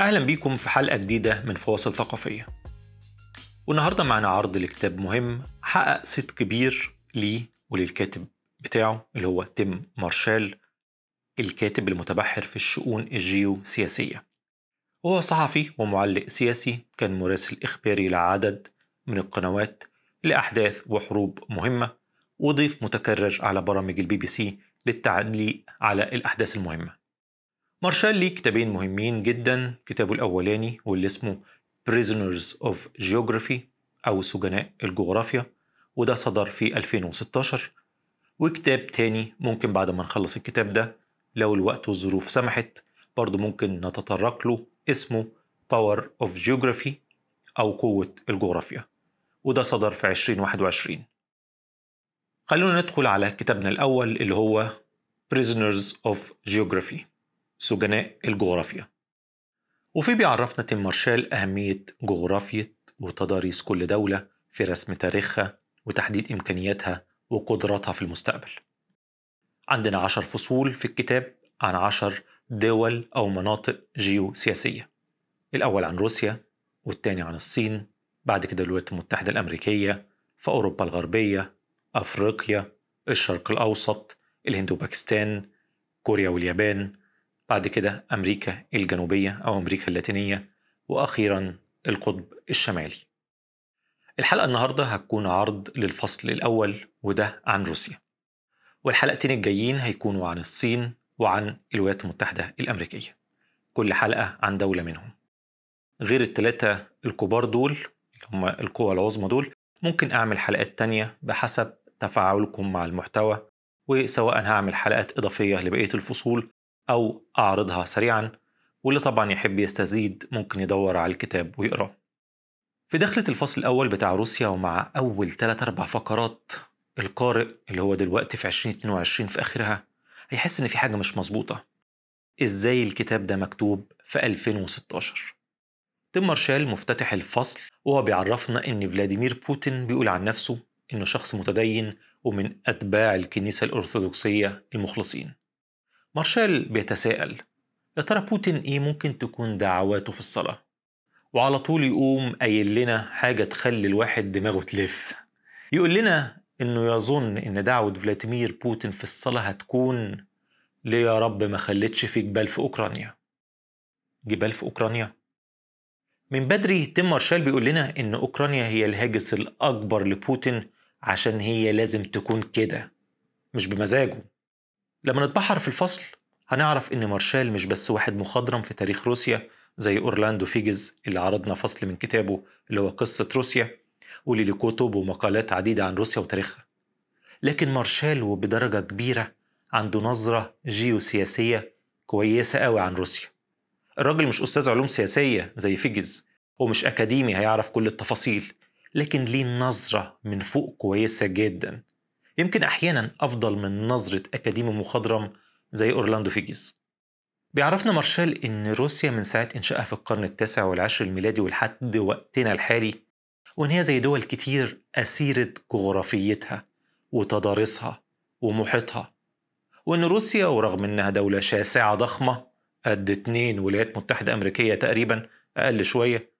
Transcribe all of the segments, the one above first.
أهلا بيكم في حلقة جديدة من فواصل ثقافية. والنهاردة معنا عرض لكتاب مهم حقق صيت كبير ليه وللكاتب بتاعه اللي هو تيم مارشال الكاتب المتبحر في الشؤون الجيوسياسية. هو صحفي ومعلق سياسي كان مراسل إخباري لعدد من القنوات لأحداث وحروب مهمة وضيف متكرر على برامج البي بي سي للتعليق على الأحداث المهمة. مارشال ليه كتابين مهمين جدا كتابه الأولاني واللي اسمه Prisoners of Geography أو سجناء الجغرافيا وده صدر في 2016 وكتاب تاني ممكن بعد ما نخلص الكتاب ده لو الوقت والظروف سمحت برضه ممكن نتطرق له اسمه Power of Geography أو قوة الجغرافيا. وده صدر في 2021 خلونا ندخل على كتابنا الأول اللي هو Prisoners of Geography. سجناء الجغرافيا. وفي بيعرفنا تيم مارشال أهمية جغرافية وتضاريس كل دولة في رسم تاريخها وتحديد إمكانياتها وقدراتها في المستقبل. عندنا عشر فصول في الكتاب عن عشر دول أو مناطق جيوسياسية. الأول عن روسيا والتاني عن الصين بعد كده الولايات المتحدة الأمريكية فأوروبا الغربية أفريقيا الشرق الأوسط الهند وباكستان كوريا واليابان بعد كده أمريكا الجنوبية أو أمريكا اللاتينية وأخيرا القطب الشمالي. الحلقة النهاردة هتكون عرض للفصل الأول وده عن روسيا. والحلقتين الجايين هيكونوا عن الصين وعن الولايات المتحدة الأمريكية. كل حلقة عن دولة منهم. غير التلاتة الكبار دول اللي هم القوى العظمى دول ممكن أعمل حلقات تانية بحسب تفاعلكم مع المحتوى وسواء هعمل حلقات إضافية لبقية الفصول أو أعرضها سريعا واللي طبعا يحب يستزيد ممكن يدور على الكتاب ويقرأه. في دخلة الفصل الأول بتاع روسيا ومع أول 3 أربع فقرات القارئ اللي هو دلوقتي في 2022 في آخرها هيحس إن في حاجة مش مظبوطة. إزاي الكتاب ده مكتوب في 2016 تيم مارشال مفتتح الفصل وهو بيعرفنا إن فلاديمير بوتين بيقول عن نفسه إنه شخص متدين ومن أتباع الكنيسة الأرثوذكسية المخلصين. مارشال بيتساءل يا ترى بوتين إيه ممكن تكون دعواته في الصلاة؟ وعلى طول يقوم قايل لنا حاجة تخلي الواحد دماغه تلف. يقول لنا إنه يظن إن دعوة فلاديمير بوتين في الصلاة هتكون ليه يا رب ما خلتش في جبال في أوكرانيا؟ جبال في أوكرانيا. من بدري تيم مارشال بيقول لنا إن أوكرانيا هي الهاجس الأكبر لبوتين عشان هي لازم تكون كده مش بمزاجه. لما نتبحر في الفصل هنعرف إن مارشال مش بس واحد مخضرم في تاريخ روسيا زي أورلاندو فيجز اللي عرضنا فصل من كتابه اللي هو قصة روسيا واللي له كتب ومقالات عديدة عن روسيا وتاريخها. لكن مارشال وبدرجة كبيرة عنده نظرة جيوسياسية كويسة قوي عن روسيا. الراجل مش أستاذ علوم سياسية زي فيجز ومش أكاديمي هيعرف كل التفاصيل لكن ليه نظرة من فوق كويسة جدا. يمكن أحيانا أفضل من نظرة أكاديمي مخضرم زي أورلاندو فيجز بيعرفنا مارشال إن روسيا من ساعة إنشائها في القرن التاسع والعشر الميلادي ولحد وقتنا الحالي وإن هي زي دول كتير أسيرة جغرافيتها وتضاريسها ومحيطها وإن روسيا ورغم إنها دولة شاسعة ضخمة قد اتنين ولايات متحدة أمريكية تقريبا أقل شوية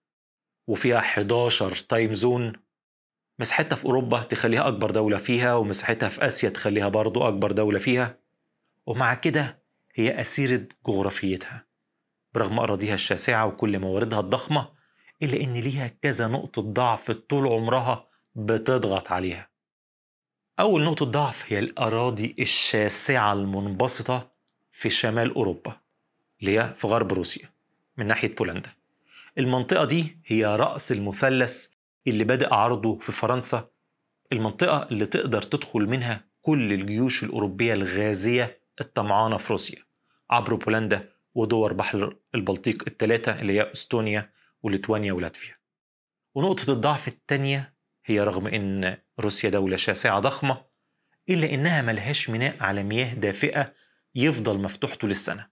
وفيها 11 تايم زون مساحتها في أوروبا تخليها أكبر دولة فيها ومساحتها في آسيا تخليها برضو أكبر دولة فيها. ومع كده هي أسيرة جغرافيتها برغم أراضيها الشاسعة وكل مواردها الضخمة إلا إن ليها كذا نقطة ضعف طول عمرها بتضغط عليها. أول نقطة ضعف هي الأراضي الشاسعة المنبسطة في شمال أوروبا اللي هي في غرب روسيا من ناحية بولندا. المنطقة دي هي رأس المثلث اللي بدأ عرضه في فرنسا المنطقة اللي تقدر تدخل منها كل الجيوش الأوروبية الغازية الطمعانة في روسيا عبر بولندا ودول بحر البلطيق الثلاثة اللي هي إستونيا وليتوانيا ولاتفيا. ونقطة الضعف الثانية هي رغم إن روسيا دولة شاسعة ضخمة إلا إنها ملهاش ميناء على مياه دافئة يفضل مفتوح طول السنة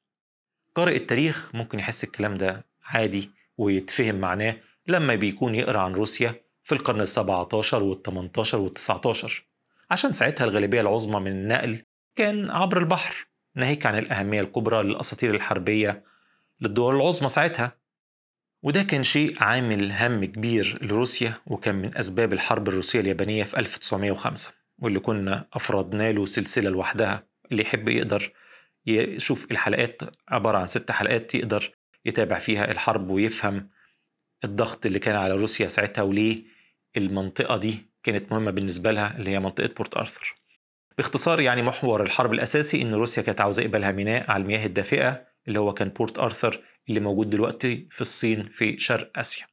قارئ التاريخ ممكن يحس الكلام ده عادي ويتفهم معناه لما بيكون يقرأ عن روسيا في القرن السبعة عشر والثمانية عشر والتسعة عشر عشان ساعتها الغالبية العظمى من النقل كان عبر البحر ناهيك عن الأهمية الكبرى للأساطير الحربية للدول العظمى ساعتها. وده كان شيء عامل هم كبير لروسيا وكان من أسباب الحرب الروسية اليابانية في 1905 واللي كنا أفردنا له سلسلة لوحدها. اللي يحب يقدر يشوف الحلقات عبارة عن ست حلقات يقدر يتابع فيها الحرب ويفهم الضغط اللي كان على روسيا ساعتها وليه المنطقة دي كانت مهمة بالنسبة لها اللي هي منطقة بورت أرثر. باختصار يعني محور الحرب الأساسي إن روسيا كانت عاوزة يبقى لها ميناء على المياه الدافئة اللي هو كان بورت أرثر اللي موجود دلوقتي في الصين في شرق آسيا.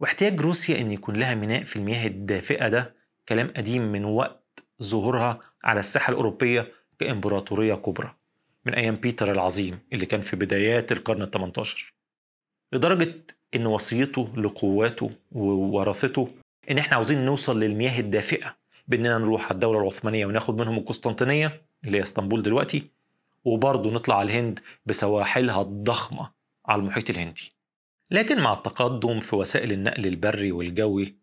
واحتياج روسيا إن يكون لها ميناء في المياه الدافئة ده كلام قديم من وقت ظهورها على الساحة الأوروبية كإمبراطورية كبرى من أيام بيتر العظيم اللي كان في بدايات القرن الثمنتاشر لدرجة إن وصيته لقواته وورثته إن إحنا عاوزين نوصل للمياه الدافئة بإننا نروح على الدولة العثمانية وناخد منهم القسطنطينية اللي هي إسطنبول دلوقتي وبرضه نطلع على الهند بسواحلها الضخمة على المحيط الهندي. لكن مع التقدم في وسائل النقل البري والجوي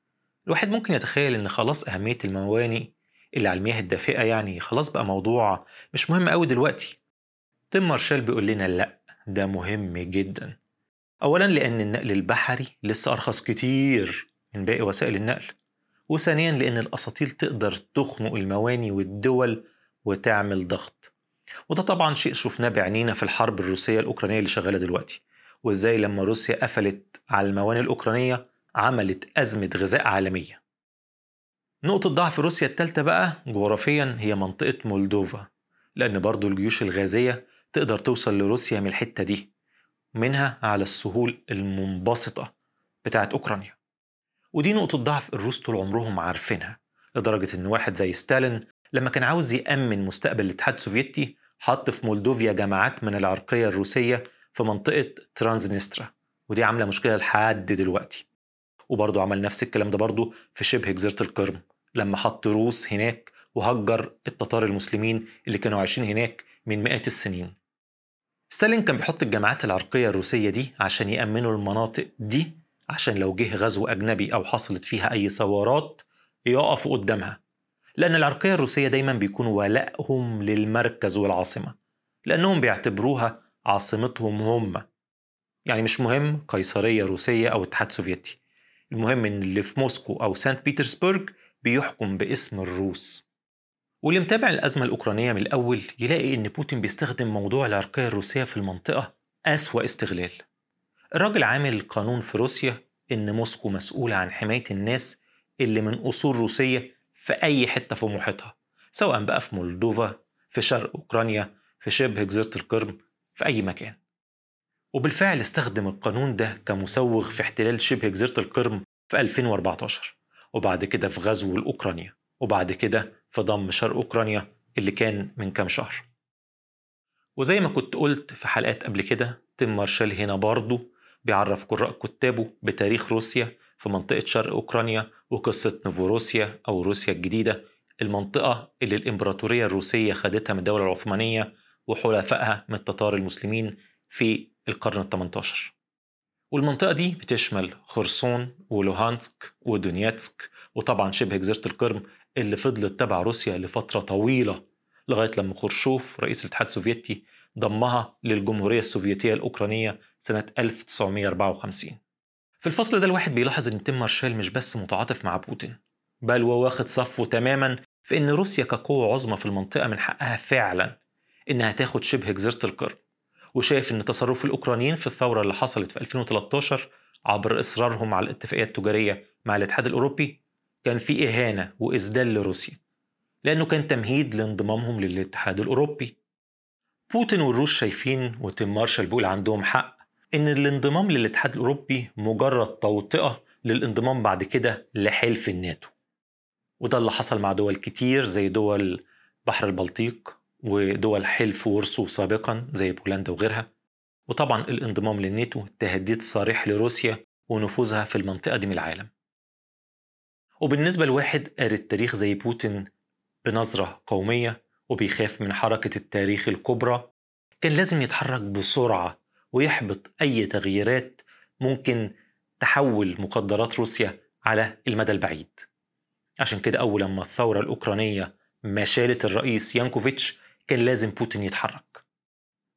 الواحد ممكن يتخيل إن خلاص أهمية المواني اللي على المياه الدافئة يعني خلاص بقى موضوع مش مهم قوي دلوقتي. تيم مارشال بيقول لنا لأ ده مهم جدا. اولا لأن النقل البحري لسه أرخص كتير من باقي وسائل النقل وثانيا لأن الأساطيل تقدر تخنق المواني والدول وتعمل ضغط. وده طبعا شيء شفناه بعينينا في الحرب الروسية الأوكرانية اللي شغالة دلوقتي وإزاي لما روسيا قفلت على الموانئ الأوكرانية عملت أزمة غذاء عالمية. نقطة ضعف روسيا الثالثة بقى جغرافيا هي منطقة مولدوفا لأن برضو الجيوش الغازية تقدر توصل لروسيا من الحتة دي. منها على السهول المنبسطة بتاعت أوكرانيا. ودي نقطة ضعف الروس طول عمرهم عارفينها لدرجة إن واحد زي ستالين لما كان عاوز يأمن مستقبل الاتحاد السوفيتي حط في مولدوفيا جماعات من العرقية الروسية في منطقة ترانزنسترا. ودي عاملة مشكلة لحد دلوقتي. وبرضه عمل نفس الكلام ده برضه في شبه جزيرة القرم لما حط روس هناك وهجر التتار المسلمين اللي كانوا عايشين هناك من مئات السنين. ستالين كان بيحط الجماعات العرقية الروسية دي عشان يأمنوا المناطق دي عشان لو جه غزو أجنبي أو حصلت فيها أي ثورات يقفوا قدامها. لأن العرقية الروسية دايما بيكون ولائهم للمركز والعاصمة لأنهم بيعتبروها عاصمتهم هم. يعني مش مهم قيصرية روسية أو اتحاد سوفيتي المهم إن اللي في موسكو أو سانت بيترسبرج بيحكم باسم الروس. واللي متابع الأزمة الأوكرانية من الأول يلاقي إن بوتين بيستخدم موضوع العرقية الروسية في المنطقة أسوأ استغلال. الراجل عامل قانون في روسيا إن موسكو مسؤولة عن حماية الناس اللي من أصول روسية في أي حتة في محيطها سواء بقى في مولدوفا في شرق أوكرانيا في شبه جزيرة القرم في أي مكان. وبالفعل استخدم القانون ده كمسوغ في احتلال شبه جزيرة القرم في 2014 وبعد كده في غزو الأوكرانيا وبعد كده في ضم شرق أوكرانيا اللي كان من كام شهر. وزي ما كنت قلت في حلقات قبل كده تيم مارشال هنا برضه بيعرف قراء كتابه بتاريخ روسيا في منطقة شرق أوكرانيا وقصة نوفوروسيا أو روسيا الجديدة المنطقة اللي الإمبراطورية الروسية خدتها من الدولة العثمانية وحلفائها من التتار المسلمين في القرن الثمنتاشر والمنطقة دي بتشمل خرسون ولوهانسك ودونيتسك وطبعا شبه جزيرة القرم اللي فضلت تبع روسيا لفترة طويلة لغاية لما خروشوف رئيس الاتحاد السوفيتي ضمها للجمهورية السوفيتية الأوكرانية سنة 1954 في الفصل ده الواحد بيلاحظ إن تيم مارشال مش بس متعاطف مع بوتين بل واخد صفه تماما في إن روسيا كقوة عظمى في المنطقة من حقها فعلا إنها تاخد شبه جزيرة القرم وشايف إن تصرف الأوكرانيين في الثورة اللي حصلت في 2013 عبر إصرارهم على الاتفاقية التجارية مع الاتحاد الأوروبي كان في إهانة واذلال لروسيا لأنه كان تمهيد لانضمامهم للاتحاد الأوروبي. بوتين والروس شايفين وتيم مارشال بيقول عندهم حق إن الانضمام للاتحاد الأوروبي مجرد توطئة للانضمام بعد كده لحلف الناتو. وده اللي حصل مع دول كتير زي دول بحر البلطيق ودول حلف ورسو سابقا زي بولندا وغيرها. وطبعا الانضمام للناتو تهديد صريح لروسيا ونفوذها في المنطقة دي من العالم. وبالنسبة لواحد قاري التاريخ زي بوتين بنظرة قومية وبيخاف من حركة التاريخ الكبرى كان لازم يتحرك بسرعة ويحبط أي تغييرات ممكن حول مقدرات روسيا على المدى البعيد. عشان كده أول لما الثورة الأوكرانية ما شالت الرئيس يانكوفيتش كان لازم بوتين يتحرك.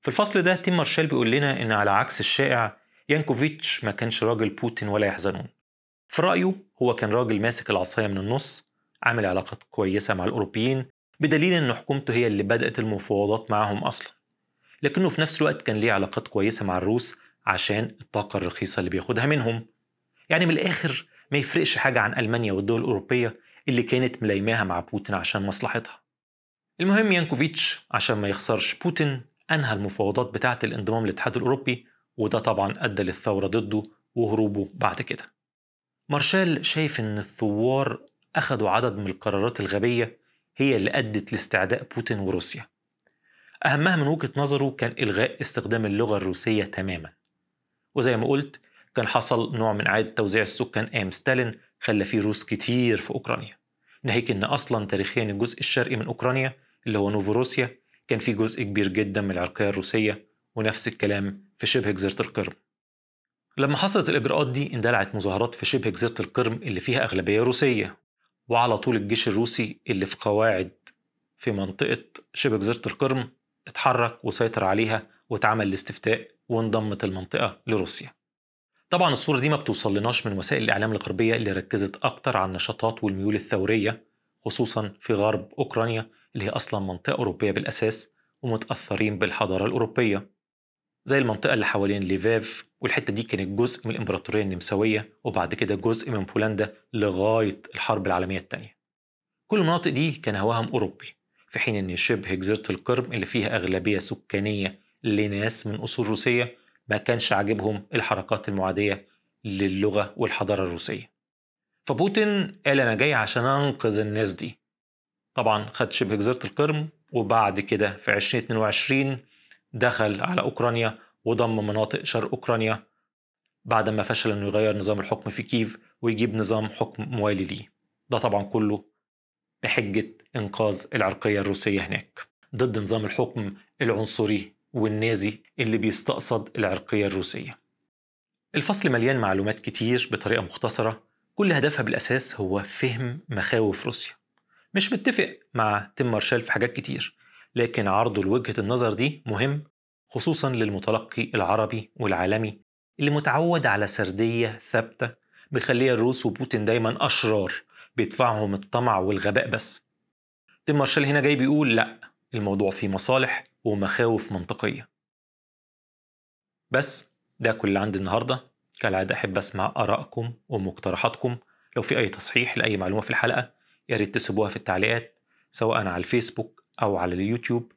في الفصل ده تيم مارشال بيقول لنا إن على عكس الشائع يانكوفيتش ما كانش راجل بوتين ولا يحزنون. في رأيه هو كان راجل ماسك العصاية من النص عامل علاقات كويسة مع الأوروبيين بدليل إن حكومته هي اللي بدأت المفاوضات معهم أصلا. لكنه في نفس الوقت كان ليه علاقات كويسة مع الروس عشان الطاقة الرخيصة اللي بياخدها منهم. يعني من الآخر ما يفرقش حاجة عن ألمانيا والدول الأوروبية اللي كانت ملايماها مع بوتين عشان مصلحتها. المهم يانكوفيتش عشان ما يخسرش بوتين أنهى المفاوضات بتاعة الانضمام للاتحاد الأوروبي وده طبعا أدى للثورة ضده وهروبه بعد كده. مارشال شايف إن الثوار أخدوا عدد من القرارات الغبية هي اللي أدت لاستعداء بوتين وروسيا. أهمها من وجهة نظره كان إلغاء استخدام اللغة الروسية تماما. وزي ما قلت كان حصل نوع من إعادة توزيع السكان أيام ستالين خلى فيه روس كتير في أوكرانيا. ناهيك إن أصلا تاريخيا الجزء الشرقي من أوكرانيا اللي هو نوفوروسيا كان فيه جزء كبير جدا من العرقية الروسية ونفس الكلام في شبه جزيرة القرم. لما حصلت الإجراءات دي اندلعت مظاهرات في شبه جزيرة القرم اللي فيها أغلبية روسية وعلى طول الجيش الروسي اللي في قواعد في منطقة شبه جزيرة القرم اتحرك وسيطر عليها واتعمل الاستفتاء وانضمت المنطقة لروسيا. طبعا الصورة دي ما بتوصلناش من وسائل الإعلام الغربية اللي ركزت أكتر على النشاطات والميول الثورية خصوصا في غرب أوكرانيا اللي هي أصلا منطقة أوروبية بالأساس ومتأثرين بالحضارة الأوروبية زي المنطقة اللي حوالين ليفاف والحتة دي كانت جزء من الإمبراطورية النمساوية وبعد كده جزء من بولندا لغاية الحرب العالمية الثانية كل المناطق دي كان هواهم أوروبي في حين أن شبه جزيرة القرم اللي فيها أغلبية سكانية لناس من أصول روسية ما كانش عاجبهم الحركات المعادية للغة والحضارة الروسية. فبوتين قال أنا جاي عشان أنقذ الناس دي. طبعا خد شبه جزيرة القرم وبعد كده في 2022 دخل على أوكرانيا وضم مناطق شرق أوكرانيا بعد ما فشل أنه يغير نظام الحكم في كييف ويجيب نظام حكم موالي ليه. ده طبعا كله بحجة إنقاذ العرقية الروسية هناك. ضد نظام الحكم العنصري والنازي اللي بيستقصد العرقية الروسية. الفصل مليان معلومات كتير بطريقة مختصرة. كل هدفها بالأساس هو فهم مخاوف روسيا. مش متفق مع تيم مارشال في حاجات كتير لكن عرضه لوجهة النظر دي مهم خصوصا للمتلقي العربي والعالمي اللي متعود على سردية ثابتة بيخليها الروس وبوتين دايما أشرار بيدفعهم الطمع والغباء بس. تيم مارشال هنا جاي بيقول لأ الموضوع فيه مصالح ومخاوف منطقية. بس ده كل اللي عندي النهاردة. كالعادة أحب أسمع آرائكم ومقترحاتكم. لو في أي تصحيح لأي معلومة في الحلقة يا ريت تسيبوها في التعليقات سواء على الفيسبوك أو على اليوتيوب.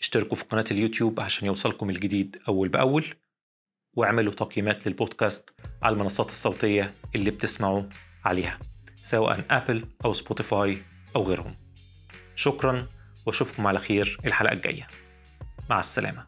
اشتركوا في قناة اليوتيوب عشان يوصلكم الجديد أول بأول واعملوا تقييمات للبودكاست على المنصات الصوتية اللي بتسمعوا عليها سواء أبل أو سبوتيفاي أو غيرهم. شكرا وأشوفكم على خير الحلقة الجاية. مع السلامة.